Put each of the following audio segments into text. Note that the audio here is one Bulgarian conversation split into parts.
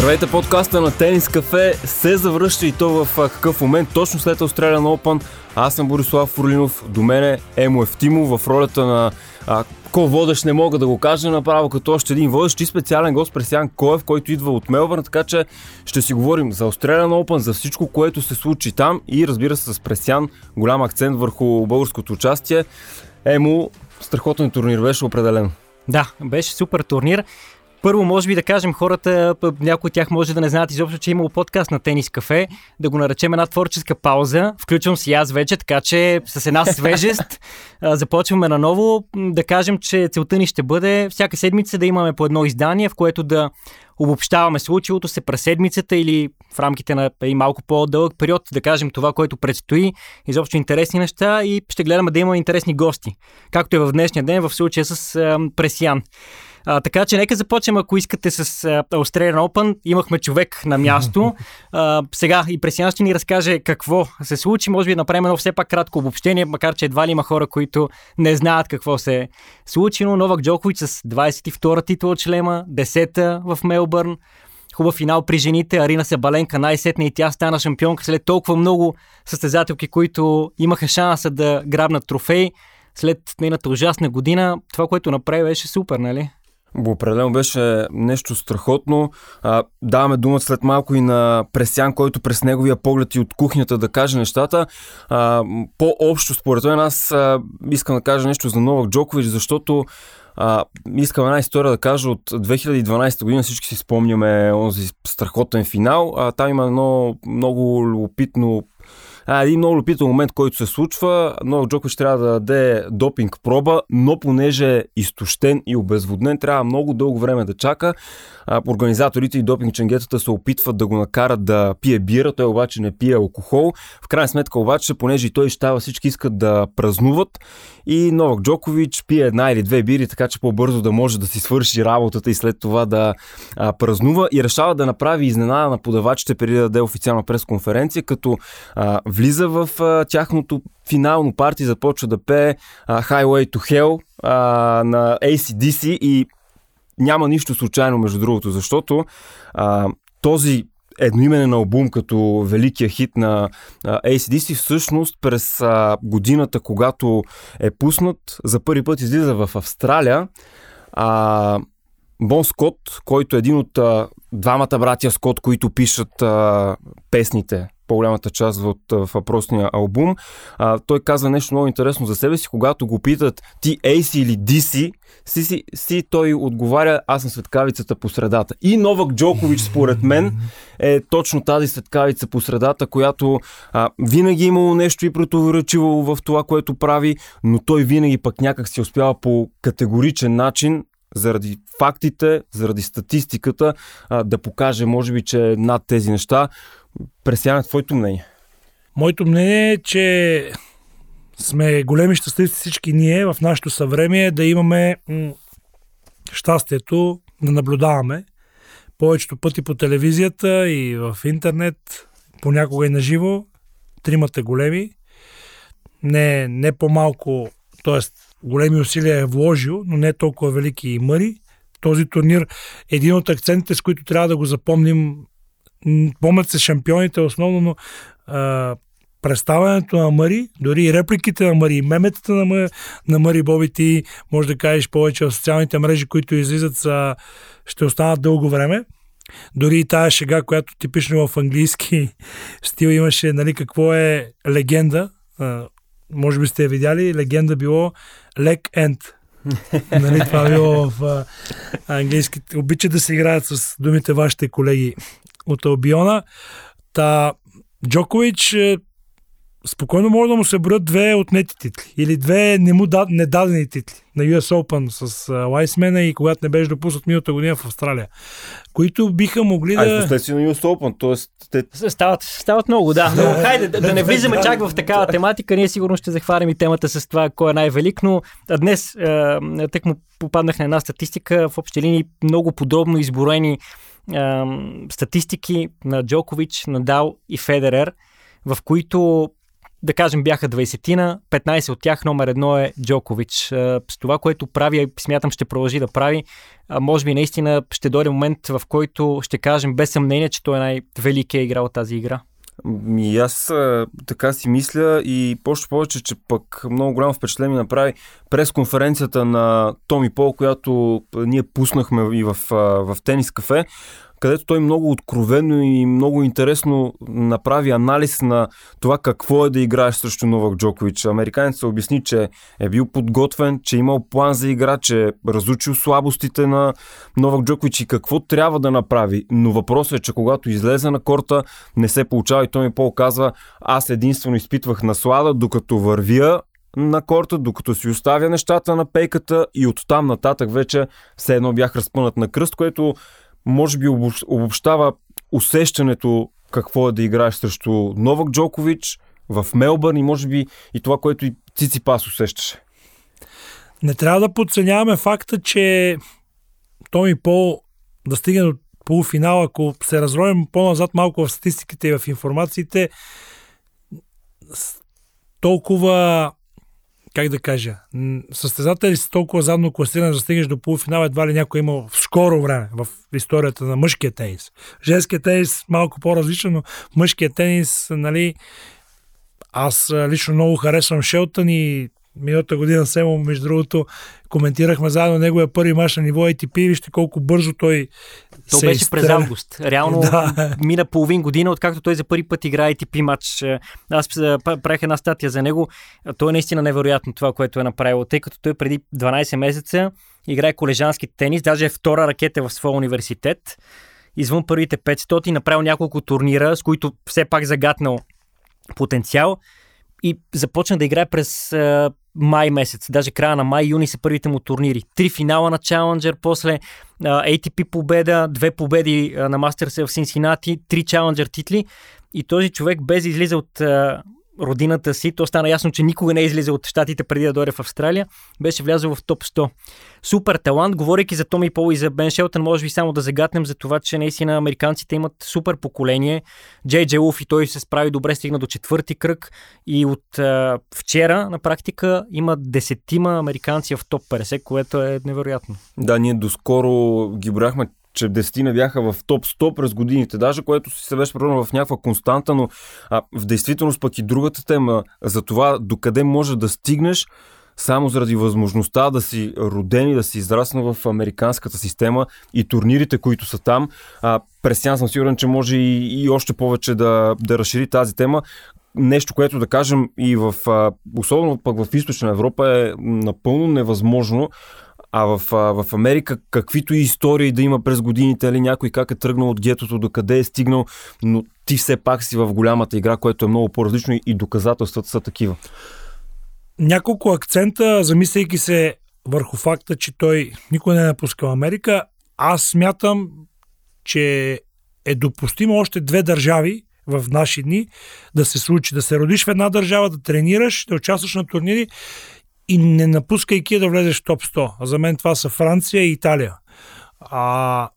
Здравейте, подкаста на Тенис Кафе се завръща и то в какъв момент, точно след Australian Open. Аз съм Борислав Фурлинов, до мене Емо Ефтимо в ролята на а, ко водещ не мога да го кажа направо като още един водещ и специален гост Пресян Коев, който идва от Мелбърн, така че ще си говорим за Australian Open, за всичко, което се случи там и разбира се с Пресян, голям акцент върху българското участие. Емо, страхотен турнир беше определен. Да, беше супер турнир. Първо, може би да кажем хората, някои от тях може да не знаят изобщо, че е имало подкаст на Тенис Кафе, да го наречем една творческа пауза. Включвам си аз вече, така че с една свежест започваме наново. Да кажем, че целта ни ще бъде всяка седмица да имаме по едно издание, в което да обобщаваме случилото се през седмицата или в рамките на и малко по-дълъг период, да кажем това, което предстои, изобщо интересни неща и ще гледаме да имаме интересни гости, както е в днешния ден в случая с а, Пресиян. А, така че нека започнем, ако искате с Australian Open. Имахме човек на място. А, сега и Пресиан ще ни разкаже какво се случи. Може би направим едно все пак кратко обобщение, макар че едва ли има хора, които не знаят какво се е случило. Новак Джокович с 22-та титла от члема, 10-та в Мелбърн. Хубав финал при жените. Арина Себаленка най-сетне и тя стана шампионка след толкова много състезателки, които имаха шанса да грабнат трофей. След нейната ужасна година, това, което направи, беше супер, нали? Определено беше нещо страхотно. А, даваме думата след малко и на Пресян, който през неговия поглед и от кухнята да каже нещата. А, по-общо, според мен, аз а, искам да кажа нещо за Новак Джокович, защото а, искам една история да кажа от 2012 година. Всички си спомняме онзи страхотен финал. А, там има едно много любопитно а, един много любител момент, който се случва. Новак Джокович трябва да даде допинг проба, но понеже е изтощен и обезводнен, трябва много дълго време да чака. Организаторите и допинг ченгетата се опитват да го накарат да пие бира, той обаче не пие алкохол. В крайна сметка обаче, понеже и той щава, всички искат да празнуват и Новак Джокович пие една или две бири, така че по-бързо да може да си свърши работата и след това да а, празнува и решава да направи изненада на подавачите преди да даде официална пресконференция, като а, влиза в а, тяхното финално парти, започва да пее а, Highway to Hell а, на ACDC и няма нищо случайно, между другото, защото а, този едноименен албум като великия хит на ACDC всъщност през а, годината, когато е пуснат, за първи път излиза в Австралия. А, Бон Скот, който е един от а, двамата братя Скот, които пишат а, песните по-голямата част от въпросния албум. А, той казва нещо много интересно за себе си. Когато го питат ти AC или DC, си, си, си той отговаря аз съм светкавицата по средата. И Новак Джокович, според мен, е точно тази светкавица по средата, която а, винаги е имало нещо и противоречиво в това, което прави, но той винаги пък някак си успява по категоричен начин заради фактите, заради статистиката, да покаже, може би, че над тези неща. Пресяна, твоето мнение? Моето мнение е, че сме големи щастливци всички ние в нашето съвремие да имаме щастието да наблюдаваме повечето пъти по телевизията и в интернет, понякога и на живо, тримата големи, не, не по-малко, т.е. големи усилия е вложил, но не толкова велики и мъри. Този турнир е един от акцентите, с които трябва да го запомним помнят се шампионите основно, но а, представянето на Мари, дори и репликите на Мари, меметата на, Мари, на Мари Боби, ти може да кажеш повече в социалните мрежи, които излизат, са, ще останат дълго време. Дори и тая шега, която типично в английски стил имаше, нали, какво е легенда. Може би сте видяли, легенда било leg end. нали, това било в а, английски. Обичат да се играят с думите вашите колеги от Албиона. Та Джокович е, спокойно може да му се броят две отнети титли или две не му да, недадени титли на US Open с Лайсмена и когато не беше допуснат миналата година в Австралия, които биха могли да... А, и на US Open, т.е. Те... Стават, стават много, да. Но хайде да, да не влизаме чак в такава тематика, ние сигурно ще захванем и темата с това кой е най-велик, но днес тък му попаднах на една статистика в общи линии много подробно изборени статистики на Джокович, Надал и Федерер, в които да кажем, бяха 20-тина, 15 от тях номер едно е Джокович. С това, което прави, смятам ще продължи да прави, може би наистина ще дойде момент, в който ще кажем без съмнение, че той е най-великият играл тази игра. И аз така си мисля и пощо повече, че пък много голямо впечатление направи през конференцията на Томи Пол, която ние пуснахме и в, в тенис кафе където той много откровено и много интересно направи анализ на това какво е да играеш срещу Новак Джокович. Американец се обясни, че е бил подготвен, че е имал план за игра, че е разучил слабостите на Новак Джокович и какво трябва да направи. Но въпросът е, че когато излезе на корта, не се получава и той ми по-казва, аз единствено изпитвах наслада, докато вървя на корта, докато си оставя нещата на пейката и оттам нататък вече все едно бях разпънат на кръст, което може би обобщава усещането какво е да играеш срещу Новак Джокович в Мелбърн и може би и това, което и Цици Пас усещаше. Не трябва да подценяваме факта, че Томи Пол да стигне до полуфинал, ако се разровим по-назад малко в статистиките и в информациите, толкова как да кажа, състезатели са толкова задно класирани, да стигнеш до полуфинал, едва ли някой имал в скоро време в историята на мъжкия тенис. Женския тенис малко по-различен, но мъжкия тенис, нали, аз лично много харесвам Шелтън и миналата година Семо, между другото, коментирахме заедно неговия първи мач на ниво ATP. Вижте колко бързо той То се беше през август. Реално да. мина половин година, откакто той за първи път играе ATP матч. Аз правих една статия за него. То е наистина невероятно това, което е направил, тъй като той преди 12 месеца играе колежански тенис, даже е втора ракета в своя университет. Извън първите 500 направил няколко турнира, с които все пак загатнал потенциал и започна да играе през а, май месец. Даже края на май-юни са първите му турнири. Три финала на Challenger, после а, ATP победа, две победи а, на Masters в Синсинати, три Challenger титли. И този човек без излиза от а, родината си, то стана ясно, че никога не е излизал от щатите преди да дойде в Австралия, беше влязъл в топ 100. Супер талант, говорейки за Томи Пол и за Бен Шелтън, може би само да загатнем за това, че наистина американците имат супер поколение. Джей Джей Уф и той се справи добре, стигна до четвърти кръг и от а, вчера на практика има десетима американци в топ 50, което е невероятно. Да, ние доскоро ги брояхме че десетина бяха в топ 100 през годините, даже което си се беше превърнало в някаква константа, но а, в действителност пък и другата тема за това докъде може да стигнеш само заради възможността да си роден и да си израснал в американската система и турнирите, които са там. А, Пресян съм сигурен, че може и, и още повече да, да разшири тази тема. Нещо, което да кажем и в, особено пък в източна Европа е напълно невъзможно а в, в Америка, каквито и истории да има през годините, или някой как е тръгнал от гетото, до къде е стигнал, но ти все пак си в голямата игра, което е много по-различно и доказателствата са такива. Няколко акцента, замисляйки се върху факта, че той никой не е напускал Америка, аз смятам, че е допустимо още две държави в наши дни да се случи. Да се родиш в една държава, да тренираш, да участваш на турнири и не напускайки да влезеш в топ 100. А за мен това са Франция и Италия. А,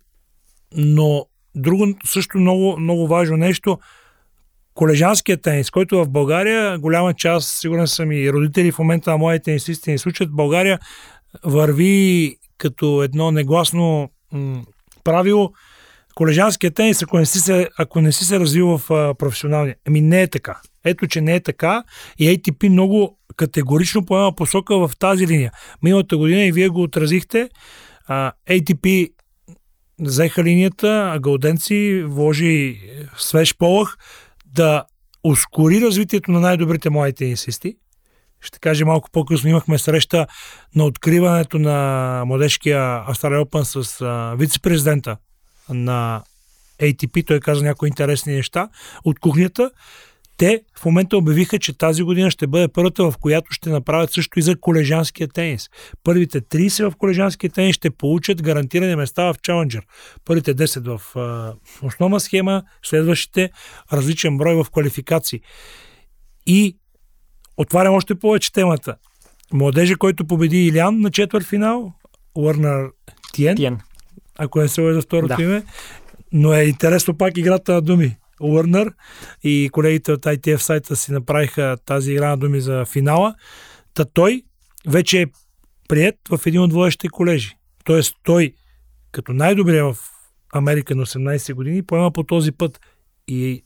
но друго също много, много важно нещо, колежанският тенис, който в България, голяма част, сигурен съм и родители в момента на моите тенисисти не случат, България върви като едно негласно м- правило, колежанският тенис, ако не си се, ако не си се развил в а, професионалния. Ами не е така. Ето, че не е така и ATP много категорично поема посока в тази линия. Миналата година и вие го отразихте. ATP взеха линията, а Галденци вложи свеж полъх да ускори развитието на най-добрите млади тенисисти. Ще кажа малко по-късно имахме среща на откриването на младежкия Australian Open с а, вице-президента на ATP. Той каза някои интересни неща от кухнята те в момента обявиха, че тази година ще бъде първата, в която ще направят също и за колежанския тенис. Първите 30 в колежанския тенис ще получат гарантирани места в Challenger. Първите 10 в а, основна схема, следващите различен брой в квалификации. И отварям още повече темата. Младежа, който победи Илян на четвърт финал, Уърнар Тиен, Тиен. ако не се за второто Да. име, но е интересно пак играта на думи. Уърнър и колегите от ITF сайта си направиха тази игра на думи за финала. Та той вече е прият в един от водещите колежи. Тоест той, като най-добрия в Америка на 18 години, поема по този път. И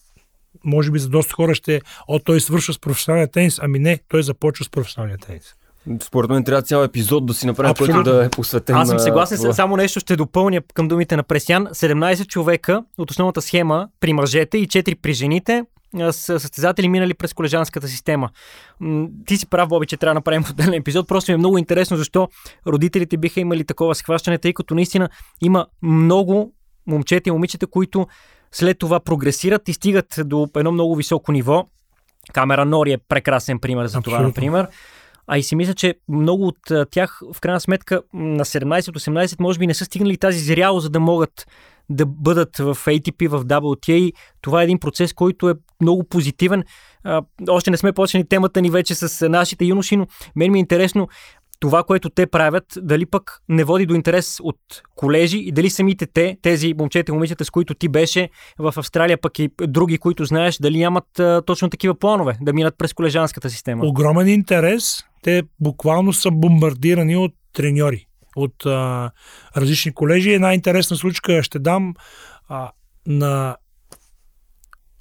може би за доста хора ще о, той свършва с професионалния тенис. Ами не, той започва с професионалния тенис. Според мен трябва цял епизод да си направим, Абсолютно. който да е посветен Аз съм на съгласен, това. с само нещо ще допълня към думите на Пресян. 17 човека от основната схема при мъжете и 4 при жените са състезатели минали през колежанската система. Ти си прав, Боби, че трябва да направим отделен епизод. Просто ми е много интересно защо родителите биха имали такова схващане, тъй като наистина има много момчета и момичета, които след това прогресират и стигат до едно много високо ниво. Камера Нори е прекрасен пример за това, Абсолютно. например. А и си мисля, че много от тях, в крайна сметка, на 17-18, може би не са стигнали тази зрялост, за да могат да бъдат в ATP, в WTA. Това е един процес, който е много позитивен. А, още не сме почнали темата ни вече с нашите юноши, но мен ми е интересно това, което те правят, дали пък не води до интерес от колежи и дали самите те, тези момчета и момичета, с които ти беше в Австралия, пък и други, които знаеш, дали нямат а, точно такива планове да минат през колежанската система. Огромен интерес. Те буквално са бомбардирани от треньори, от а, различни колежи. Една интересна случка ще дам а, на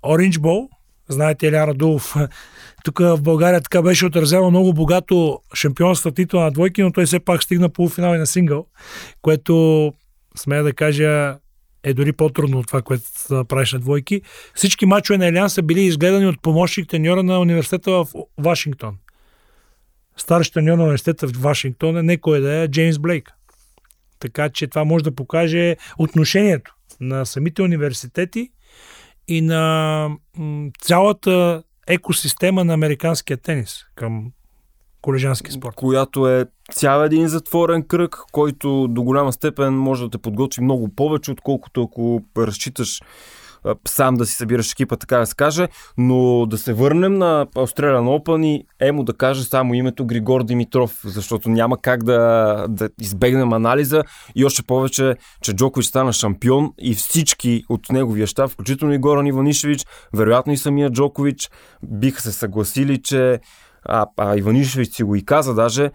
Orange Bowl. Знаете, Еля Радулов. Тук в България така беше отразено много богато шампионство титла на двойки, но той все пак стигна полуфинал и на сингъл, което, смея да кажа, е дори по-трудно от това, което правиш на двойки. Всички мачове на Елиан са били изгледани от помощник треньора на университета в Вашингтон. Старши треньор на университета в Вашингтон е не кой да е Джеймс Блейк. Така че това може да покаже отношението на самите университети и на цялата екосистема на американския тенис към колежански спорт. която е цял един затворен кръг, който до голяма степен може да те подготви много повече, отколкото ако разчиташ сам да си събираш екипа, така да се каже. Но да се върнем на Australian Open и Емо да каже само името Григор Димитров, защото няма как да, да избегнем анализа и още повече, че Джокович стана шампион и всички от неговия щаб, включително и Горан Иванишевич, вероятно и самия Джокович, биха се съгласили, че а, а Иванишевич си го и каза даже,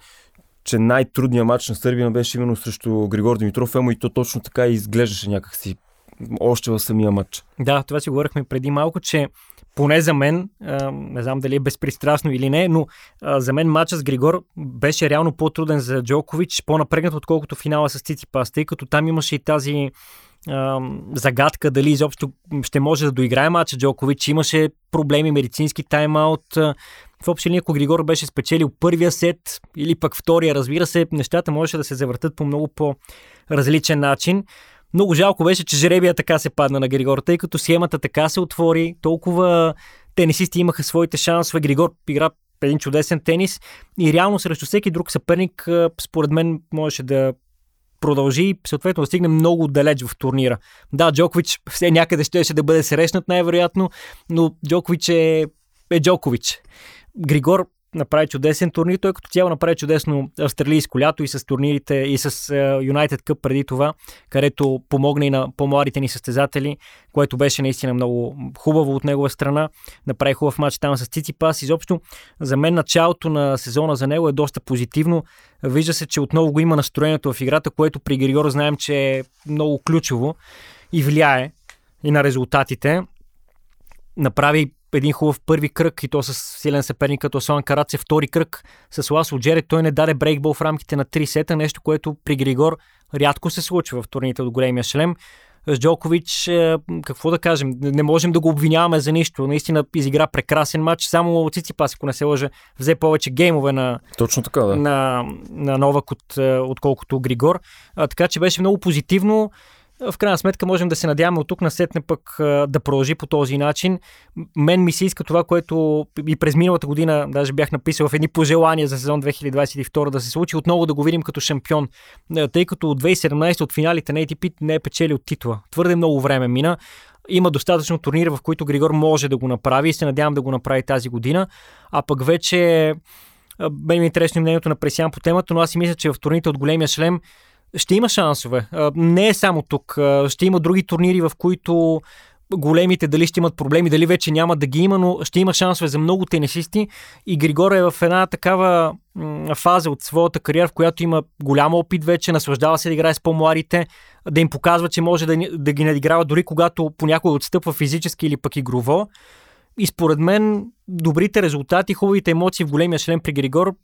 че най-трудният матч на Сърбия беше именно срещу Григор Димитров, емо и то точно така и изглеждаше някакси още в самия матч. Да, това си говорихме преди малко, че поне за мен, не знам дали е безпристрастно или не, но за мен матчът с Григор беше реално по-труден за Джокович, по-напрегнат, отколкото финала с Циципас, тъй като там имаше и тази загадка дали изобщо ще може да доиграе матча Джокович. Имаше проблеми, медицински тайм-аут. В общи линии, ако Григор беше спечелил първия сет или пък втория, разбира се, нещата можеше да се завъртат по много по-различен начин. Много жалко беше, че жребия така се падна на Григор, тъй като схемата така се отвори, толкова тенисисти имаха своите шансове. Григор игра един чудесен тенис и реално срещу всеки друг съперник, според мен, можеше да продължи и съответно да стигне много далеч в турнира. Да, Джокович все някъде щеше да бъде срещнат най-вероятно, но Джокович е, е Джокович. Григор направи чудесен турнир, той като цяло направи чудесно австралийско лято и с турнирите и с е, United Cup преди това, където помогна и на по-младите ни състезатели, което беше наистина много хубаво от негова страна. Направи хубав матч там с Циципас. Изобщо за мен началото на сезона за него е доста позитивно. Вижда се, че отново го има настроението в играта, което при Григор знаем, че е много ключово и влияе и на резултатите. Направи един хубав първи кръг и то с силен съперник като Слан Караце. Втори кръг с Ласло Джерет. Той не даде брейкбол в рамките на 3 сета, нещо, което при Григор рядко се случва в турните от големия шлем. С Джокович, е, какво да кажем, не можем да го обвиняваме за нищо. Наистина изигра прекрасен матч. Само Циципас, ако не се лъжа, взе повече геймове на, Точно така, да. на, на Новак от, е, отколкото Григор. А, така че беше много позитивно. В крайна сметка можем да се надяваме от тук насетне пък да продължи по този начин. Мен ми се иска това, което и през миналата година даже бях написал в едни пожелания за сезон 2022 да се случи, отново да го видим като шампион, А, тъй като от 2017 от финалите на ATP не е печелил титла. Твърде много време мина. Има достатъчно турнири, в които Григор може да го направи и се надявам да го направи тази година. А пък вече а, мен ми е интересно мнението на Пресян по темата, но аз си мисля, че в турните от големия шлем ще има шансове. Не е само тук. Ще има други турнири, в които големите дали ще имат проблеми, дали вече няма да ги има, но ще има шансове за много тенисисти и Григор е в една такава фаза от своята кариера, в която има голям опит вече, наслаждава се да играе с по-младите, да им показва, че може да, да ги надиграва дори когато понякога отстъпва физически или пък игрово. И според мен добрите резултати, хубавите емоции в големия шлем при Григор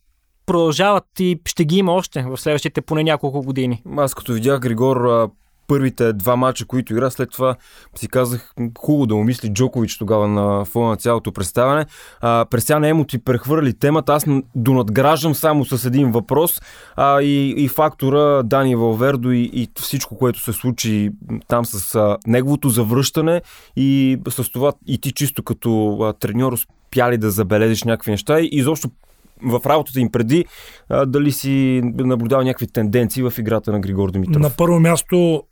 продължават и ще ги има още в следващите поне няколко години. Аз като видях Григор първите два мача, които игра, след това си казах хубаво да му мисли Джокович тогава на фона на цялото представяне. А, Пресян Емо ти прехвърли темата, аз донадграждам само с един въпрос а, и, и фактора Дани Валвердо и, и всичко, което се случи там с а, неговото завръщане и с това и ти чисто като треньор успяли да забележиш някакви неща и изобщо в работата им преди, а, дали си наблюдавал някакви тенденции в играта на Григор Димитров? На първо място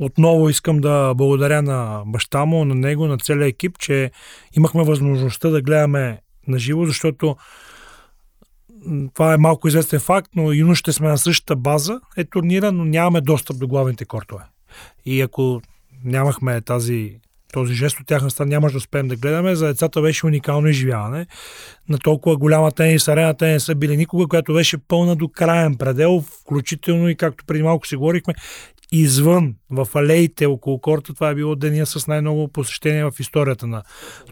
отново искам да благодаря на баща му, на него, на целия екип, че имахме възможността да гледаме на живо, защото това е малко известен факт, но юношите сме на същата база, е турнира, но нямаме достъп до главните кортове. И ако нямахме тази, този жест от тяхна страна, нямаш да успеем да гледаме. За децата беше уникално изживяване. На толкова голяма тенис арена те не са били никога, която беше пълна до краен предел, включително и както преди малко си говорихме, извън, в алеите около корта. Това е било деня с най-много посещения в историята на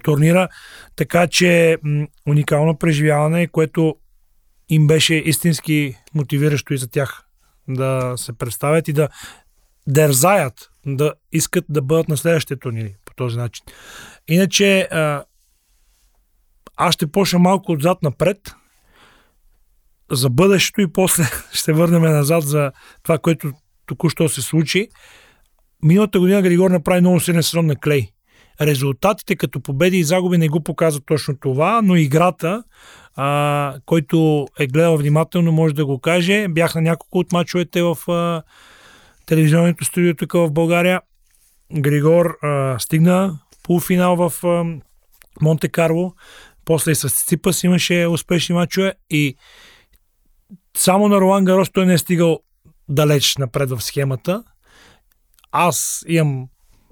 турнира. Така че м- уникално преживяване, което им беше истински мотивиращо и за тях да се представят и да дързаят, да искат да бъдат на следващите турнири по този начин. Иначе а, аз ще почна малко отзад напред за бъдещето и после ще върнем назад за това, което току-що се случи. Миналата година Григор направи много силен сезон на Клей. Резултатите като победи и загуби не го показват точно това, но играта, а, който е гледал внимателно, може да го каже. Бях на няколко от мачовете в а, телевизионното студио тук в България. Григор а, стигна полуфинал в а, Монте Карло. После и с Ципас имаше успешни мачове и само на Ролан Гарос той не е стигал далеч напред в схемата. Аз имам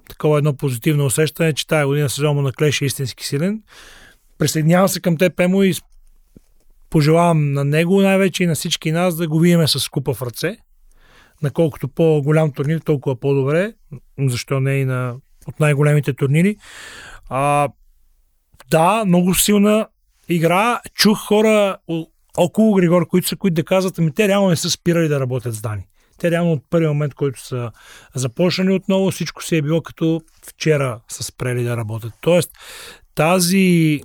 такова едно позитивно усещане, че тази година сезон му на Клеш е истински силен. Присъединявам се към теб, Емо, и пожелавам на него най-вече и на всички нас да го видиме с купа в ръце. Наколкото по-голям турнир, толкова по-добре. Защо не и на, от най-големите турнири. А, да, много силна игра. Чух хора около Григор, които са, които да казват, ами те реално не са спирали да работят с Дани. Те реално от първия момент, който са започнали отново, всичко си е било като вчера са спрели да работят. Тоест, тази,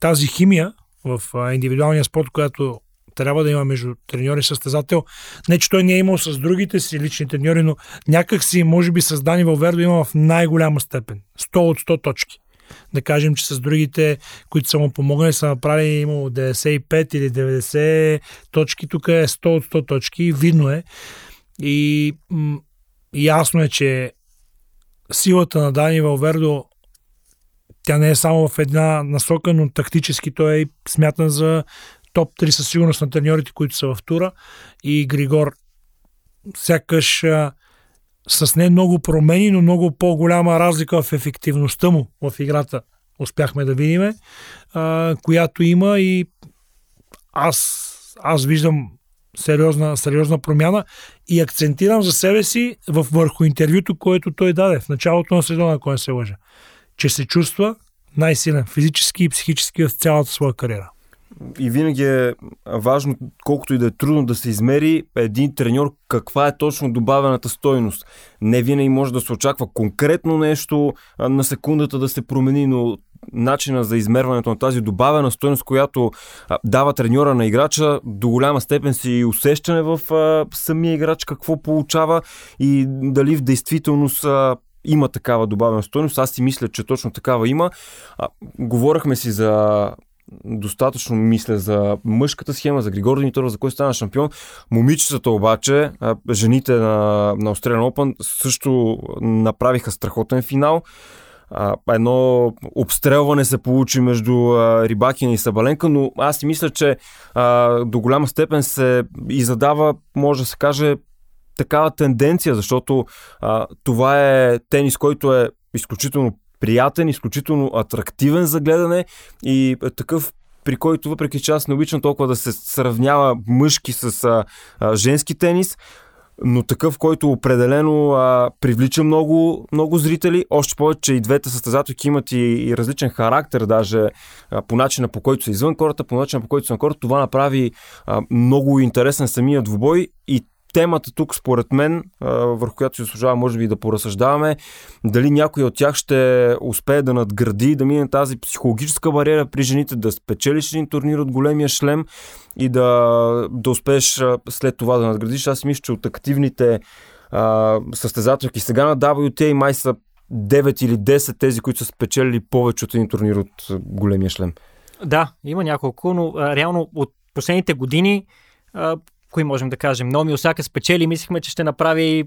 тази химия в индивидуалния спорт, която трябва да има между треньор и състезател. Не, че той не е имал с другите си лични треньори, но някак си, може би, с Дани Валвердо има в най-голяма степен. 100 от 100 точки. Да кажем, че с другите, които са му помогнали, са направили имало 95 или 90 точки. Тук е 100 от 100 точки. Видно е. И м- ясно е, че силата на Дани Валвердо тя не е само в една насока, но тактически той е смятан за топ 3 със сигурност на треньорите, които са в тура. И Григор сякаш с не много промени, но много по-голяма разлика в ефективността му в играта успяхме да видим, а, която има и аз, аз виждам сериозна, сериозна промяна и акцентирам за себе си в върху интервюто, което той даде в началото на сезона, ако се лъжа, че се чувства най-силен физически и психически в цялата своя кариера и винаги е важно, колкото и да е трудно да се измери един треньор каква е точно добавената стойност. Не винаги може да се очаква конкретно нещо на секундата да се промени, но начина за измерването на тази добавена стойност, която дава треньора на играча, до голяма степен си усещане в самия играч какво получава и дали в действителност има такава добавена стойност. Аз си мисля, че точно такава има. А, говорихме си за достатъчно мисля за мъжката схема, за Григор Димитров, за кой стана шампион. Момичетата обаче, жените на, на Australian Open също направиха страхотен финал. едно обстрелване се получи между Рибакина и Сабаленка, но аз си мисля, че а, до голяма степен се и задава, може да се каже, такава тенденция, защото а, това е тенис, който е изключително приятен, изключително атрактивен за гледане и такъв при който въпреки че аз не обичам толкова да се сравнява мъжки с а, а, женски тенис, но такъв, който определено а, привлича много, много зрители. Още повече, че и двете състезателки имат и, и различен характер, даже а, по начина по който са извън кората, по начина по който са на кората. Това направи а, много интересен самия двубой и темата тук, според мен, върху която се заслужава, може би, да поразсъждаваме, дали някой от тях ще успее да надгради, да мине тази психологическа бариера при жените, да спечелиш един турнир от големия шлем и да, да успееш след това да надградиш. Аз мисля, че от активните а, състезателки сега на WTA май са 9 или 10 тези, които са спечелили повече от един турнир от големия шлем. Да, има няколко, но а, реално от последните години а, кои можем да кажем. Номи Осака спечели, мислихме, че ще направи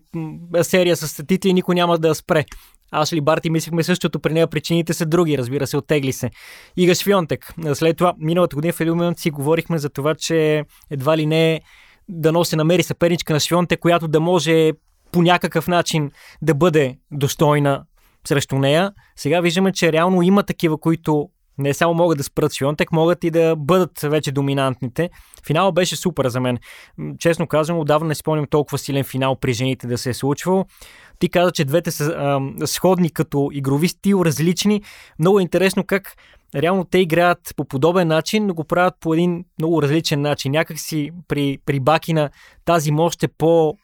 серия с титли и никой няма да спре. Ашли Барти мислихме същото, при нея причините са други, разбира се, оттегли се. Ига Швионтек. След това, миналата година в един момент си говорихме за това, че едва ли не да се намери съперничка на Швионтек, която да може по някакъв начин да бъде достойна срещу нея. Сега виждаме, че реално има такива, които не само могат да спрат Швионтек, могат и да бъдат вече доминантните. Финал беше супер за мен. Честно казвам, отдавна не спомням толкова силен финал при жените да се е случвал. Ти каза, че двете са а, сходни като игрови стил, различни. Много е интересно как реално те играят по подобен начин, но го правят по един много различен начин. Някак си при, при Бакина тази мощ е по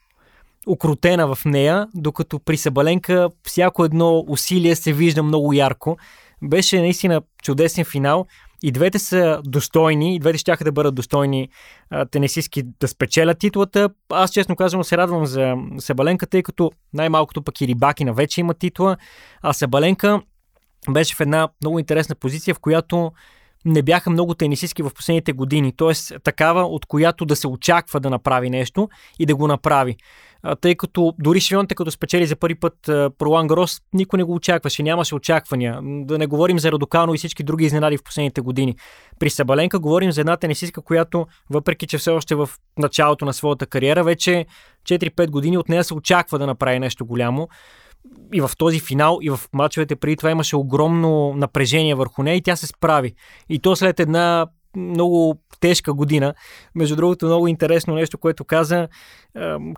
окрутена в нея, докато при Сабаленка всяко едно усилие се вижда много ярко. Беше наистина чудесен финал. И двете са достойни, и двете ще да бъдат достойни а, тенесистки да спечелят титлата. Аз честно казвам се радвам за Сабаленка, тъй като най-малкото пък и Рибакина вече има титла, а Сабаленка беше в една много интересна позиция, в която не бяха много тенисистки в последните години. Тоест такава, от която да се очаква да направи нещо и да го направи тъй като дори Швионте, като спечели за първи път Пролан Грос, никой не го очакваше, нямаше очаквания. Да не говорим за Радокано и всички други изненади в последните години. При Сабаленка говорим за една тенисистка, която, въпреки че все още в началото на своята кариера, вече 4-5 години от нея се очаква да направи нещо голямо и в този финал, и в мачовете преди това имаше огромно напрежение върху нея и тя се справи. И то след една много тежка година. Между другото, много интересно нещо, което каза,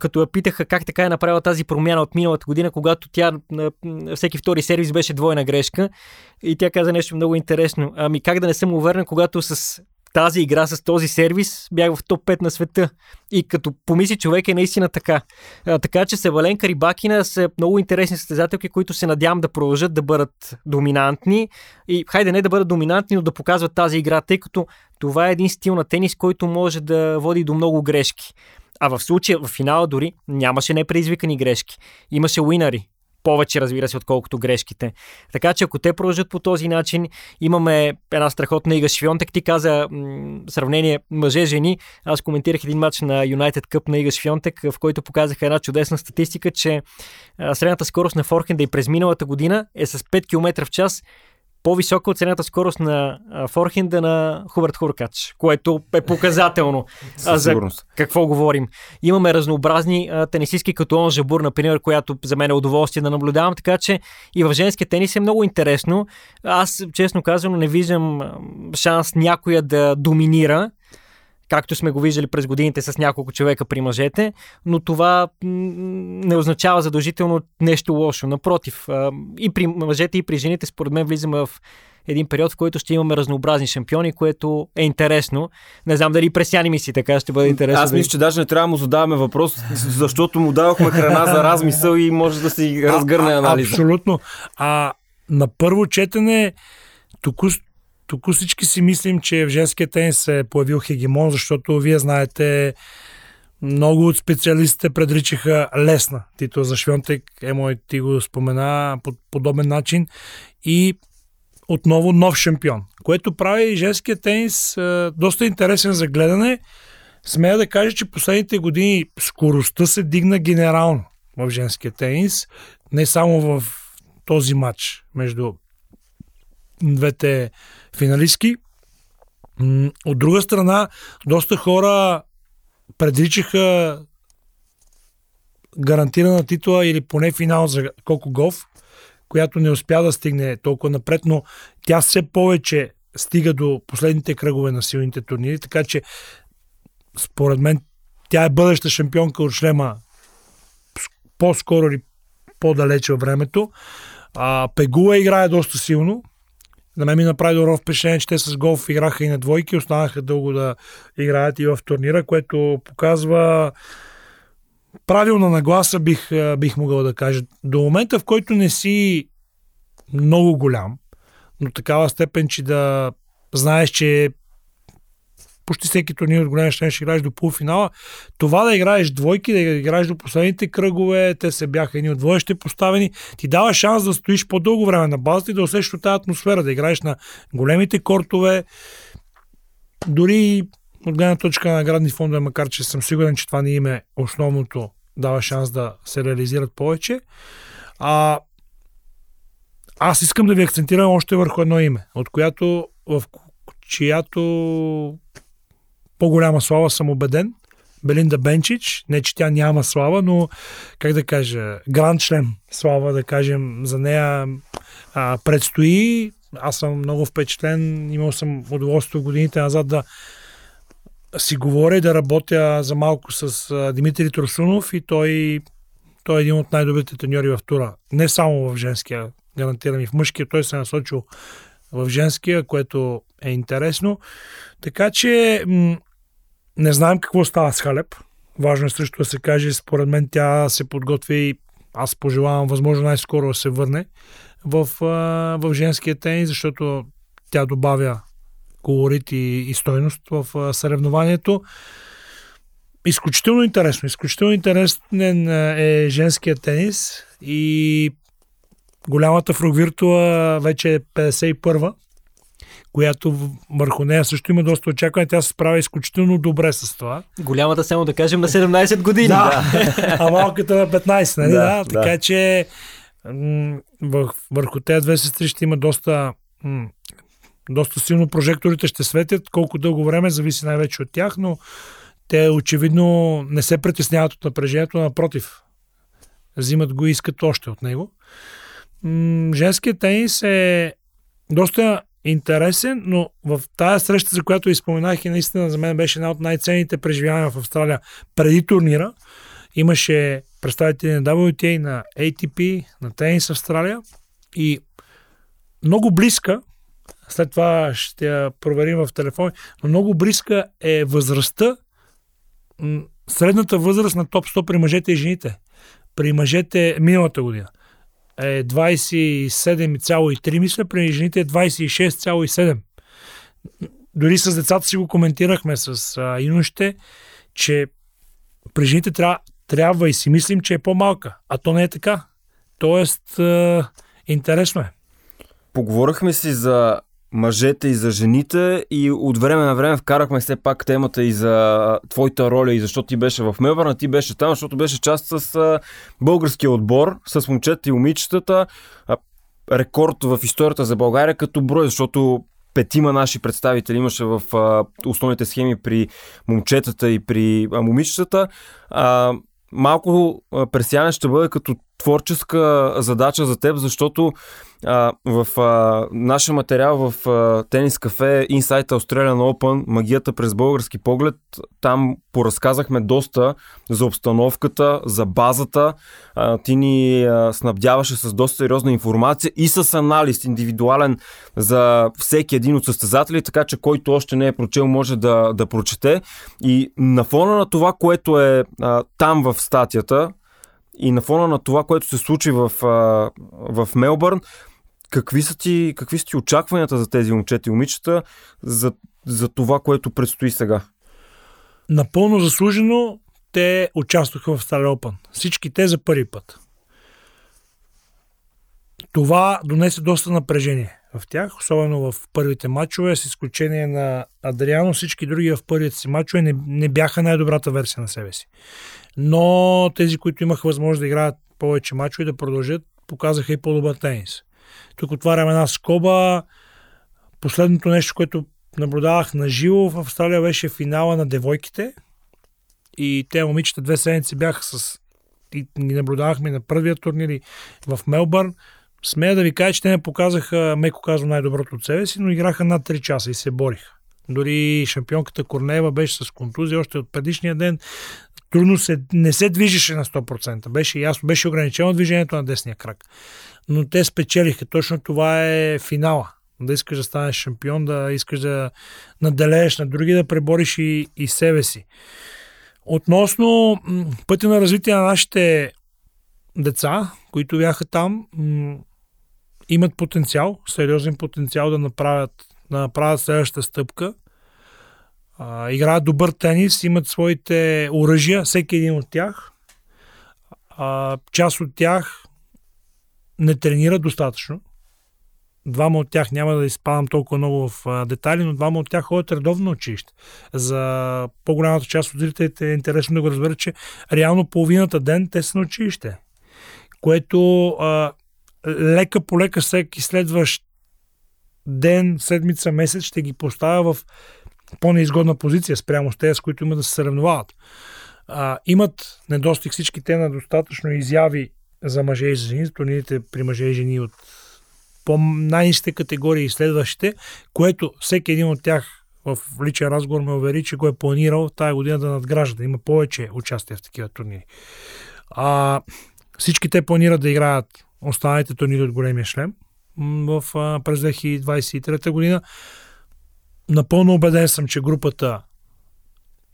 като я питаха как така е направила тази промяна от миналата година, когато тя на всеки втори сервис беше двойна грешка. И тя каза нещо много интересно. Ами как да не съм уверен, когато с тази игра с този сервис бях в топ 5 на света. И като помисли човек е наистина така. А, така че Севаленка Рибакина са много интересни състезателки, които се надявам да продължат да бъдат доминантни. И хайде не да бъдат доминантни, но да показват тази игра, тъй като това е един стил на тенис, който може да води до много грешки. А в случая, в финала дори, нямаше непредизвикани грешки. Имаше уинари повече, разбира се, отколкото грешките. Така че ако те продължат по този начин, имаме една страхотна ига Швионтек. Ти каза м- сравнение мъже-жени. Аз коментирах един матч на United Cup на Ига Швионтек, в който показаха една чудесна статистика, че средната скорост на форхенда и през миналата година е с 5 км в час по-висока от цената скорост на форхенда на Хуберт Хуркач, което е показателно. за какво говорим? Имаме разнообразни тенисистки, като Он Жабур, например, която за мен е удоволствие да наблюдавам, така че и в женския тенис е много интересно. Аз, честно казвам, не виждам шанс някоя да доминира както сме го виждали през годините с няколко човека при мъжете, но това не означава задължително нещо лошо. Напротив, и при мъжете, и при жените, според мен, влизаме в един период, в който ще имаме разнообразни шампиони, което е интересно. Не знам дали пресяни мисли така ще бъде интересно. Аз мисля, че даже не трябва да му задаваме въпрос, защото му давахме храна за размисъл и може да си разгърне анализа. Абсолютно. А на първо четене току- тук всички си мислим, че в женския тенис се е появил хегемон, защото вие знаете, много от специалистите предричаха лесна титла за Швионтек. Емо ти го спомена по подобен начин. И отново нов шампион, което прави женския тенис е, доста интересен за гледане. Смея да кажа, че последните години скоростта се дигна генерално в женския тенис, не само в този матч между двете финалистки. От друга страна, доста хора предричаха гарантирана титла или поне финал за колко Голф. която не успя да стигне толкова напред, но тя все повече стига до последните кръгове на силните турнири, така че според мен тя е бъдеща шампионка от шлема по-скоро или по-далече във времето. А, Пегула играе доста силно. На мен ми направи добро впечатление, че те с голф играха и на двойки, останаха дълго да играят и в турнира, което показва правилна нагласа, бих, бих могъл да кажа. До момента, в който не си много голям, но такава степен, че да знаеш, че почти всеки турнир от голям ще играеш до полуфинала. Това да играеш двойки, да играеш до последните кръгове, те се бяха едни от водещите поставени, ти дава шанс да стоиш по-дълго време на базата и да усещаш тази атмосфера, да играеш на големите кортове, дори от гледна точка на наградни фондове, макар че съм сигурен, че това не им е основното, дава шанс да се реализират повече. А, аз искам да ви акцентирам още върху едно име, от която в чиято по-голяма слава съм убеден. Белинда Бенчич, не че тя няма слава, но как да кажа, гранд член слава, да кажем, за нея а, предстои. Аз съм много впечатлен, имал съм удоволствие годините назад да си говоря и да работя за малко с а, Димитри Турсунов и той, той е един от най-добрите треньори в тура. Не само в женския, гарантирам и в мъжкия, той се е насочил в женския, което е интересно. Така че м- не знаем какво става с Халеп. Важно е също да се каже, според мен тя се подготви и аз пожелавам възможно най-скоро да се върне в, в женския тенис, защото тя добавя колорит и, и стойност в съревнованието. Изключително интересно. Изключително интересен е женския тенис и голямата фругвиртуа вече е 51-а която върху нея също има доста очакване. Тя се справя изключително добре с това. Голямата, само да кажем, на 17 години. Да, а малката на 15, нали? Да, да, така да. че върху тези две сестри ще има доста, доста силно прожекторите ще светят. Колко дълго време зависи най-вече от тях, но те очевидно не се притесняват от напрежението, напротив. Взимат го и искат още от него. Женският тенис е доста интересен, но в тази среща, за която изпоменах и наистина за мен беше една от най-ценните преживявания в Австралия преди турнира, имаше представители на WTA, на ATP, на Тенис Австралия и много близка, след това ще я проверим в телефон, но много близка е възрастта, средната възраст на топ 100 при мъжете и жените. При мъжете миналата година е 27,3, мисля, при жените е 26,7. Дори с децата си го коментирахме с а, юношите, че при жените трябва, трябва и си мислим, че е по-малка. А то не е така. Тоест, а, интересно е. Поговорихме си за мъжете и за жените и от време на време вкарахме все пак темата и за твоята роля и защо ти беше в Мелбърн, ти беше там, защото беше част с българския отбор, с момчета и момичетата. Рекорд в историята за България като брой, защото петима наши представители имаше в основните схеми при момчетата и при а, момичетата. Малко пресяне ще бъде като творческа задача за теб, защото а, в а, нашия материал в а, Тенис Кафе Inside Australian Open, магията през български поглед, там поразказахме доста за обстановката, за базата. А, ти ни а, снабдяваше с доста сериозна информация и с анализ индивидуален за всеки един от състезатели, така че който още не е прочел може да, да прочете. И на фона на това, което е а, там в статията, и на фона на това, което се случи в, в Мелбърн, какви са, ти, какви са ти очакванията за тези момчета и момичета за, за това, което предстои сега? Напълно заслужено те участваха в Стар Open. Всички те за първи път. Това донесе доста напрежение в тях, особено в първите матчове, с изключение на Адриано. Всички други в първите си матчове не, не бяха най-добрата версия на себе си. Но тези, които имаха възможност да играят повече матчове и да продължат, показаха и по-добър тенис. Тук отварям една скоба. Последното нещо, което наблюдавах на живо в Австралия беше финала на девойките. И те момичета две седмици бяха с... И ги наблюдавахме на първия турнир в Мелбърн. Смея да ви кажа, че те не показаха, меко казвам, най-доброто от себе си, но играха над 3 часа и се бориха. Дори шампионката Корнеева беше с контузия още от предишния ден. Трудно се, не се движеше на 100%. Беше ясно, беше ограничено движението на десния крак. Но те спечелиха. Точно това е финала. Да искаш да станеш шампион, да искаш да наделееш на други, да пребориш и, и себе си. Относно пътя на развитие на нашите деца, които бяха там, имат потенциал, сериозен потенциал да направят, да направят следващата стъпка. А, играят добър тенис, имат своите оръжия, всеки един от тях. А, част от тях не тренират достатъчно. Двама от тях няма да изпадам толкова много в а, детайли, но двама от тях ходят редовно училище. За по-голямата част от зрителите е интересно да го разберат, че реално половината ден те са на училище. Което а, лека по лека всеки следващ ден, седмица, месец ще ги поставя в по-неизгодна позиция спрямо с тези, с които имат да се съревновават. А, имат недостиг всички те на достатъчно изяви за мъже и жени, турнирите при мъже и жени от по най-низките категории и следващите, което всеки един от тях в личен разговор ме увери, че го е планирал тая година да надгражда, да има повече участие в такива турнири. А, всички те планират да играят останалите турнири от големия шлем в, през 2023 година. Напълно убеден съм, че групата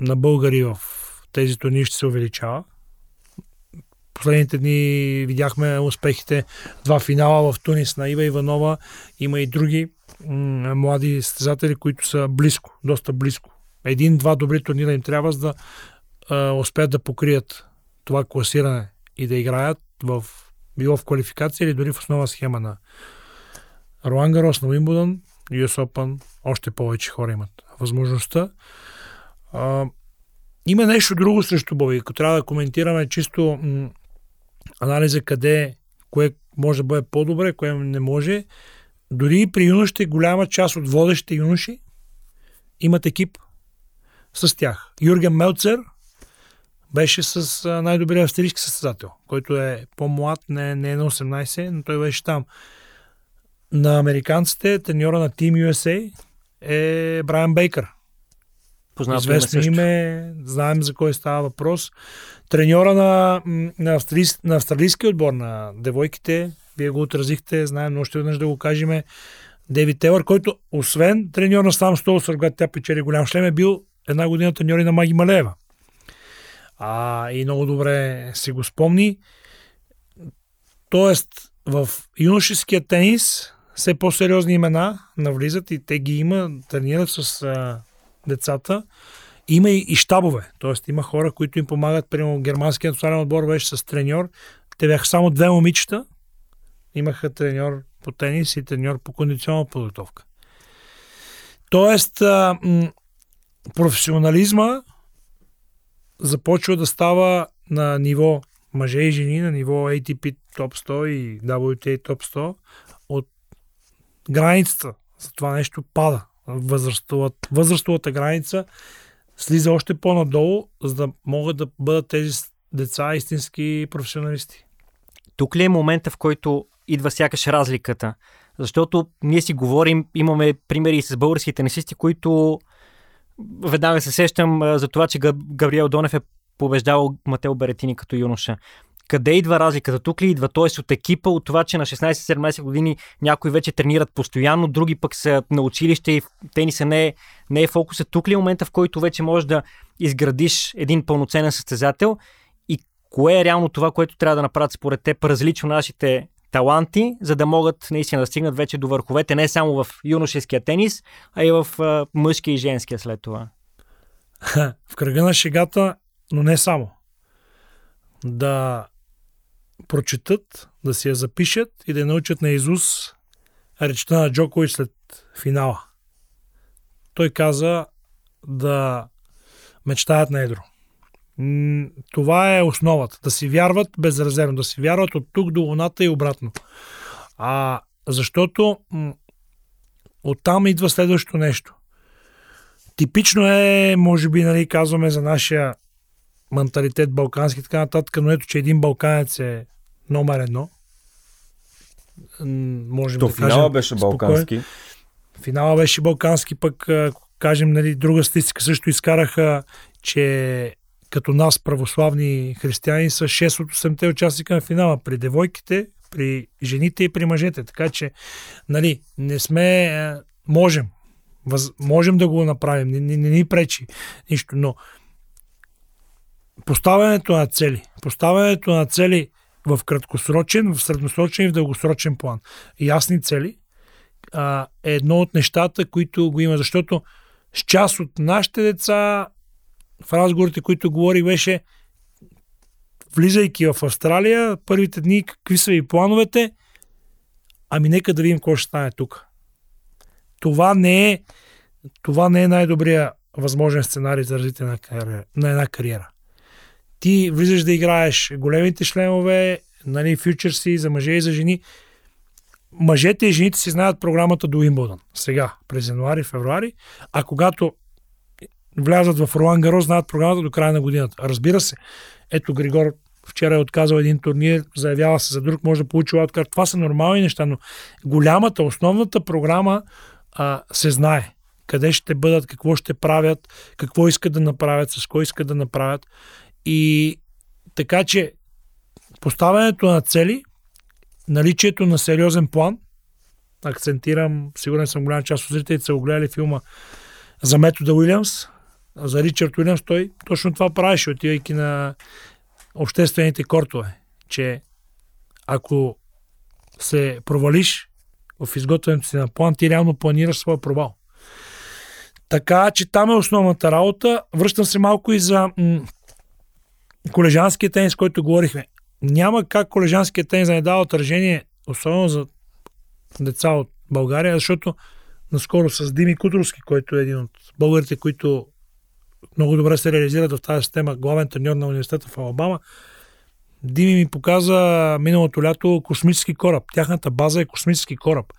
на българи в тези турнири ще се увеличава. Последните дни видяхме успехите. Два финала в Тунис на Ива Иванова. Има и други млади състезатели, които са близко, доста близко. Един-два добри турнира им трябва, за да успеят да покрият това класиране и да играят в било в квалификация или дори в основа схема на Руан Гарос на Уимбудън, US Open, още повече хора имат възможността. А, има нещо друго срещу Боби. Ако трябва да коментираме чисто м- анализа къде, кое може да бъде по-добре, кое не може, дори при юношите голяма част от водещите юноши имат екип с тях. Юрген Мелцер беше с най-добрия австрийски състезател, който е по-млад, не, не е на 18, но той беше там. На американците, треньора на Team USA е Брайан Бейкър. Познато Известно име, знаем за кой става въпрос. Треньора на, на, австралийс, на австралийския отбор на девойките, вие го отразихте, знаем, но още веднъж да го кажем, Дейвид Телър, който освен треньор на Сам Стол, когато тя печели голям шлем, е бил една година треньор на Маги Малеева. А, и много добре си го спомни. Тоест, в юношеския тенис все по-сериозни имена навлизат и те ги има, тренират с а, децата. Има и, и щабове, т.е. има хора, които им помагат. Примерно германският национален отбор беше с треньор. Те бяха само две момичета. Имаха треньор по тенис и треньор по кондиционна подготовка. Тоест, а, м- професионализма започва да става на ниво мъже и жени, на ниво ATP топ 100 и WTA топ 100 от границата за това нещо пада. Възрастовата, възрастовата граница слиза още по-надолу, за да могат да бъдат тези деца истински професионалисти. Тук ли е момента, в който идва сякаш разликата? Защото ние си говорим, имаме примери с български тенисисти, които веднага се сещам за това, че Габриел Донев е побеждавал Матео Беретини като юноша. Къде идва разликата? Тук ли идва? Т.е. от екипа, от това, че на 16-17 години някои вече тренират постоянно, други пък са на училище и тениса не е, не е фокуса. Тук ли е момента, в който вече можеш да изградиш един пълноценен състезател и кое е реално това, което трябва да направят според теб различно нашите таланти, за да могат наистина да стигнат вече до върховете, не само в юношеския тенис, а и в мъжкия и женския след това. в кръга на шегата, но не само. Да прочетат, да си я запишат и да я научат на Изус речта на Джокович след финала. Той каза да мечтаят на едро. Това е основата. Да си вярват безрезервно, да си вярват от тук до луната и обратно. А, защото оттам идва следващото нещо. Типично е, може би, нали, казваме за нашия менталитет балкански и така нататък, но ето, че един балканец е номер едно. можем То да финала кажем, беше балкански. Финала беше балкански, пък кажем, нали, друга статистика също изкараха, че като нас, православни християни, са 6 от 8-те участника на финала. При девойките, при жените и при мъжете. Така че, нали, не сме... е, Можем. Въз, можем да го направим. Не, не, не ни пречи нищо. Но поставянето на цели. Поставянето на цели в краткосрочен, в средносрочен и в дългосрочен план. Ясни цели а, е едно от нещата, които го има. Защото с част от нашите деца в разговорите, които говорих, беше влизайки в Австралия, първите дни, какви са ви плановете, ами нека да видим какво ще стане тук. Това не е, това не е най-добрия възможен сценарий за развитие на, кариера, на една кариера. Ти влизаш да играеш големите шлемове, нали, фьючерси за мъже и за жени. Мъжете и жените си знаят програмата до Уимбълдън. Сега, през януари, февруари. А когато влязат в Ролан Гаро, знаят програмата до края на годината. Разбира се, ето Григор вчера е отказал един турнир, заявява се за друг, може да получи лауткарт. Това са нормални неща, но голямата, основната програма а, се знае. Къде ще бъдат, какво ще правят, какво искат да направят, с кой искат да направят. И така че поставянето на цели, наличието на сериозен план, акцентирам, сигурен съм голяма част от зрителите са го гледали филма за метода Уилямс, за Ричард Уилямс, той точно това правеше, отивайки на обществените кортове, че ако се провалиш в изготвянето си на план, ти реално планираш своя провал. Така че там е основната работа. Връщам се малко и за м- колежанския тенис, който говорихме. Няма как колежанския тенис да не дава отражение, особено за деца от България, защото наскоро с Дими Кутровски, който е един от българите, които много добре се реализират в тази система, главен треньор на университета в Алабама, Дими ми показа миналото лято космически кораб. Тяхната база е космически кораб.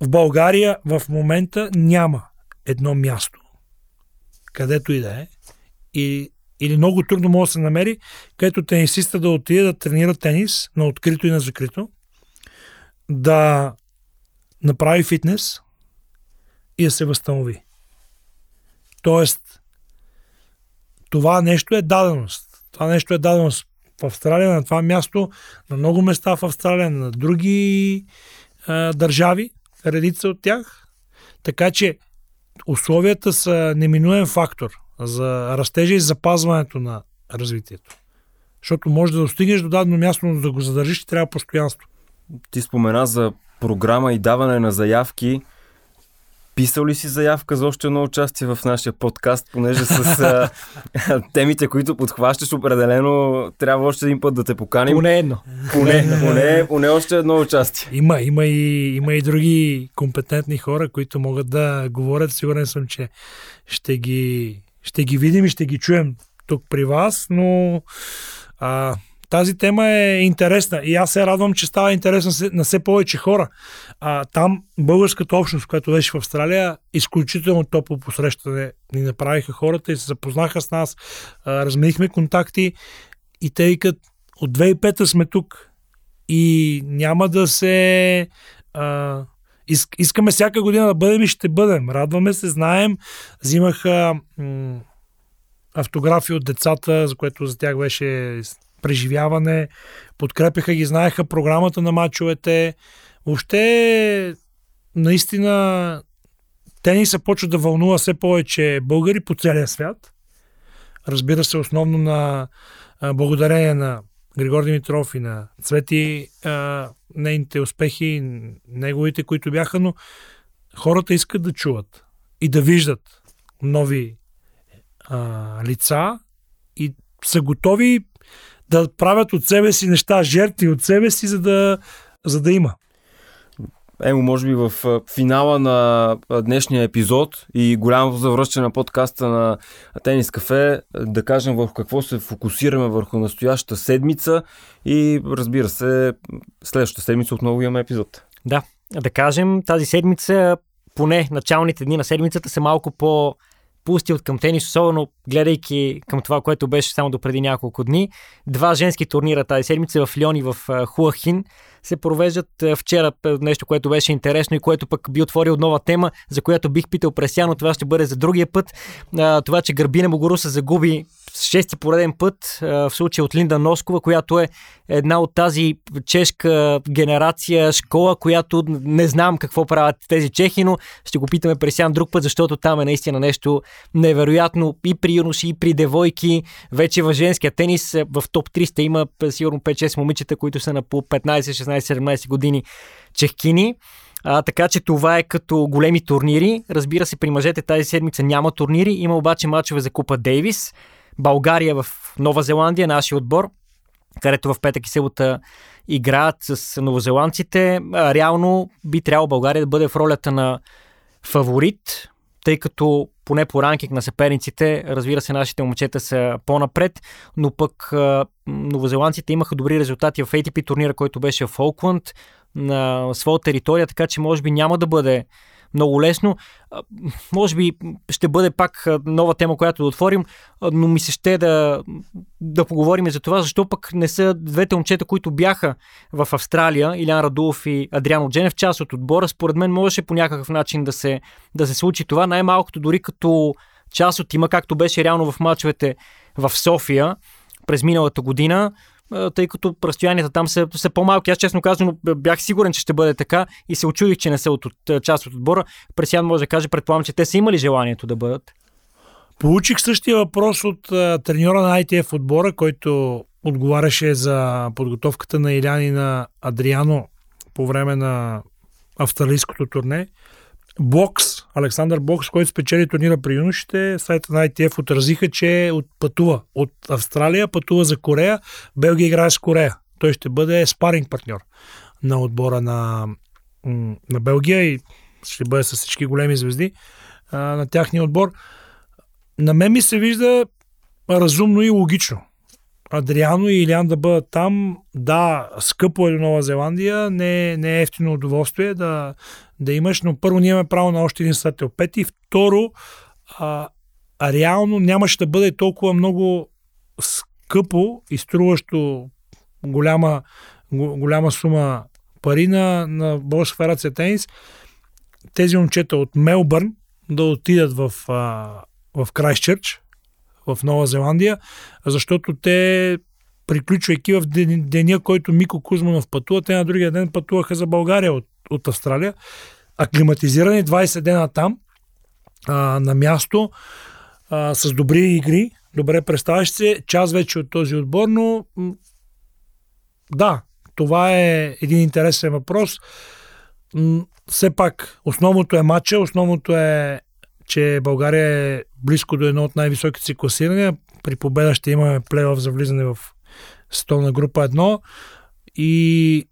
В България в момента няма едно място, където и да е, и, или много трудно може да се намери, където тенисиста да отиде да тренира тенис на открито и на закрито, да направи фитнес и да се възстанови. Тоест, това нещо е даденост. Това нещо е даденост в Австралия, на това място, на много места в Австралия, на други а, държави, редица от тях. Така че условията са неминуем фактор за растежа и запазването на развитието. Защото може да достигнеш до дадено място, но да го задържиш, трябва постоянство. Ти спомена за програма и даване на заявки. Писал ли си заявка за още едно участие в нашия подкаст, понеже с а, темите, които подхващаш, определено трябва още един път да те поканим. Поне едно. Поне, поне, поне още едно участие. Има, има, и, има и други компетентни хора, които могат да говорят. Сигурен съм, че ще ги, ще ги видим и ще ги чуем тук при вас, но а, тази тема е интересна и аз се радвам, че става интересна на все повече хора. А, там българската общност, която беше в Австралия, изключително топло посрещане ни направиха хората и се запознаха с нас, а, разменихме контакти и те викат, от 2005 сме тук и няма да се... А, иск, искаме всяка година да бъдем и ще бъдем. Радваме се, знаем. Взимаха м- автографи от децата, за което за тях беше преживяване. Подкрепяха ги, знаеха програмата на мачовете. Въобще, наистина, тениса почва да вълнува все повече българи по целия свят. Разбира се, основно на благодарение на Григор Димитров и на Цвети а, нейните успехи, неговите, които бяха, но хората искат да чуват и да виждат нови а, лица и са готови да правят от себе си неща, жертви от себе си, за да, за да има. Емо, може би в финала на днешния епизод и голямото завръщане на подкаста на Тенис Кафе, да кажем върху какво се фокусираме върху настоящата седмица и разбира се, следващата седмица отново имаме епизод. Да, да кажем, тази седмица, поне началните дни на седмицата са малко по пусти от към тенис, особено гледайки към това, което беше само до преди няколко дни. Два женски турнира тази седмица в Лион и в Хуахин се провеждат вчера нещо, което беше интересно и което пък би отворил нова тема, за която бих питал Пресяно, това ще бъде за другия път. Това, че Гърбина Могоруса загуби шести пореден път, в случая от Линда Носкова, която е една от тази чешка генерация, школа, която не знам какво правят тези чехи, но ще го питаме Пресян друг път, защото там е наистина нещо невероятно и при юноши, и при девойки. Вече в женския тенис в топ 300 има сигурно 5-6 момичета, които са на по 15-16-17 години чехкини. А, така че това е като големи турнири. Разбира се, при мъжете тази седмица няма турнири, има обаче мачове за Купа Дейвис. България в Нова Зеландия, нашия отбор, където в петък и събота играят с новозеландците. Реално би трябвало България да бъде в ролята на фаворит, тъй като поне по ранкинг на съперниците, разбира се, нашите момчета са по-напред, но пък новозеландците имаха добри резултати в ATP турнира, който беше в Олкланд на своя територия, така че може би няма да бъде много лесно. Може би ще бъде пак нова тема, която да отворим, но ми се ще да, да поговорим за това, защо пък не са двете момчета, които бяха в Австралия, Илян Радулов и Адриано Дженев, част от отбора. Според мен можеше по някакъв начин да се, да се случи това, най-малкото дори като част от има, както беше реално в мачовете в София през миналата година тъй като разстоянията там са, са по-малки. Аз честно казано бях сигурен, че ще бъде така и се очудих, че не са от, от част от отбора. Пресян може да каже, предполагам, че те са имали желанието да бъдат. Получих същия въпрос от а, треньора на ITF отбора, който отговаряше за подготовката на Илян и на Адриано по време на австралийското турне. Бокс, Александър Бокс, който спечели турнира при юношите, сайта на ITF отразиха, че пътува от Австралия, пътува за Корея, Белгия играе с Корея. Той ще бъде спаринг партньор на отбора на, на Белгия и ще бъде с всички големи звезди а, на тяхния отбор. На мен ми се вижда разумно и логично. Адриано и Илян да бъдат там, да, скъпо е до Нова Зеландия, не, не е ефтино удоволствие да, да имаш, но първо ние имаме право на още един състезател. Пети, второ, а, а реално нямаше да бъде толкова много скъпо и струващо голяма, голяма сума пари на, на Българска федерация тенис, тези момчета от Мелбърн да отидат в, а, в Крайстчърч, в Нова Зеландия, защото те приключвайки в деня, който Мико Кузманов пътува, те на другия ден пътуваха за България от, от Австралия. Аклиматизирани 20 дена там, а, на място, а, с добри игри, добре представящи се, час вече от този отбор, но да, това е един интересен въпрос. Все пак, основното е матча, основното е че България е близко до едно от най-високите си класирания. При победа ще имаме плейоф за влизане в столна група 1 и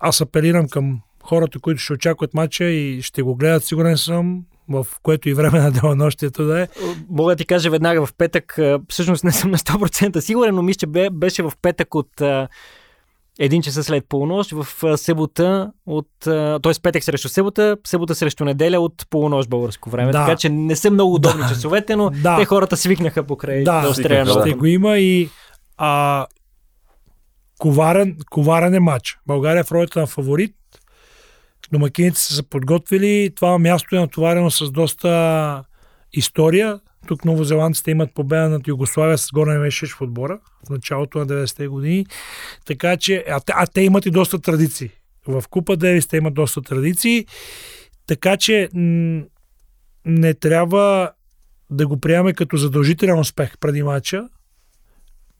аз апелирам към хората, които ще очакват матча и ще го гледат, сигурен съм, в което и време на делонощието да е. Мога да ти кажа веднага в петък, всъщност не съм на 100% сигурен, но мисля, че беше в петък от един часа след полунощ, в събота от... т.е. петък срещу събота, събота срещу неделя от полунощ българско време. Да. Така че не са много удобни да. часовете, но да. те хората свикнаха покрай да, да ще го има и а, коварен, коварен е матч. България е в ролята на фаворит. Домакините са се подготвили. Това място е натоварено с доста история. Тук новозеландците имат победа над Югославия с Горен Мешеш в отбора в началото на 90-те години. Така че, а, а те имат и доста традиции. В Купа Девис те имат доста традиции. Така че м- не трябва да го приемаме като задължителен успех преди матча.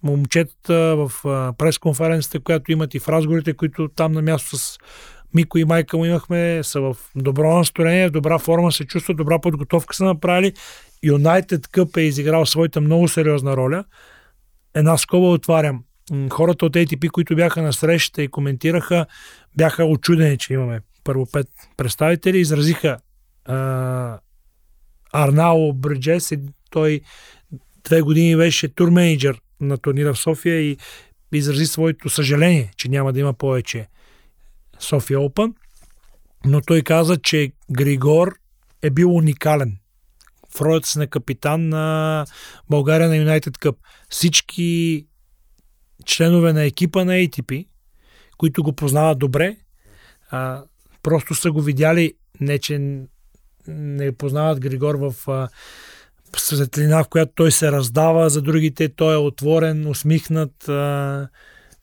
Момчетата в пресконференцията, която имат и в разговорите, които там на място с Мико и майка му имахме, са в добро настроение, в добра форма, се чувстват, добра подготовка са направили Юнайтед Къп е изиграл своята много сериозна роля. Една скоба отварям. Хората от ATP, които бяха на срещата и коментираха, бяха очудени, че имаме първо пет представители. Изразиха а, Арнао Бриджес. Той две години беше турменеджер на турнира в София и изрази своето съжаление, че няма да има повече София Open. Но той каза, че Григор е бил уникален си на капитан на България на Юнайтед Къп. Всички членове на екипа на ATP, които го познават добре, а, просто са го видяли, не че не познават Григор в а, светлина, в която той се раздава за другите, той е отворен, усмихнат, а,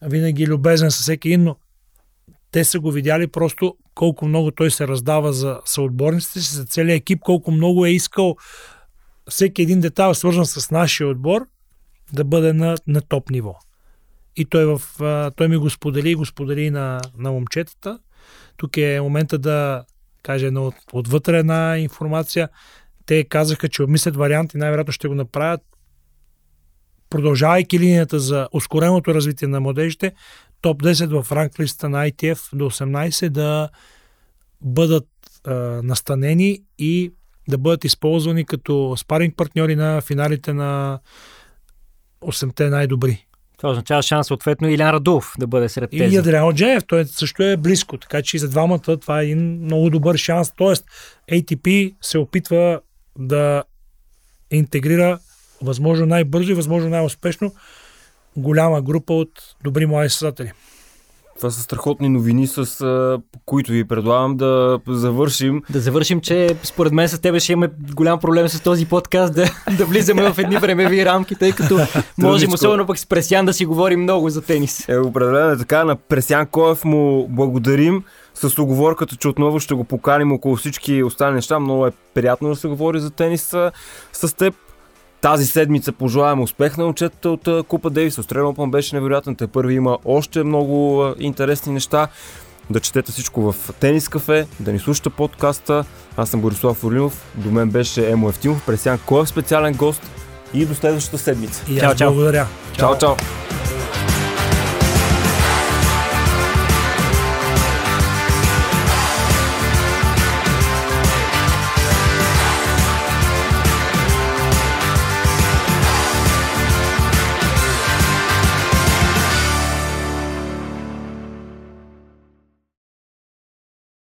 винаги любезен със всеки но те са го видяли просто колко много той се раздава за съотборниците си, за целият екип, колко много е искал всеки един детайл, свързан с нашия отбор, да бъде на, на топ ниво. И той, в, той ми го сподели и го сподели на, на момчетата. Тук е момента да кажа едно от, отвътре една информация. Те казаха, че обмислят варианти, най-вероятно ще го направят, продължавайки линията за ускореното развитие на младежите, топ 10 в ранглиста на ITF до 18 да бъдат а, настанени и да бъдат използвани като спаринг партньори на финалите на 8-те най-добри. Това означава шанс съответно Илян Радулов да бъде сред тези. И Адриан Джеев, той също е близко, така че и за двамата това е един много добър шанс. Тоест, ATP се опитва да интегрира възможно най-бързо и възможно най-успешно голяма група от добри млади създатели. Това са страхотни новини, с които ви предлагам да завършим. Да завършим, че според мен с тебе ще имаме голям проблем с този подкаст да, да влизаме в едни времеви рамки, тъй като можем, особено пък с Пресян, да си говорим много за тенис. Е, определено е така. На Пресян Коев му благодарим с оговорката, че отново ще го поканим около всички останали неща. Много е приятно да се говори за тениса с теб. Тази седмица пожелаваме успех на отчетата от Купа Дейвис. Australian Open беше невероятен. Те първи има още много интересни неща. Да четете всичко в Тенис Кафе, да ни слушате подкаста. Аз съм Борислав Орлинов, до мен беше Емо Евтимов, Пресян Коев специален гост и до следващата седмица. И чао, чао. благодаря. Чао, чао. чао.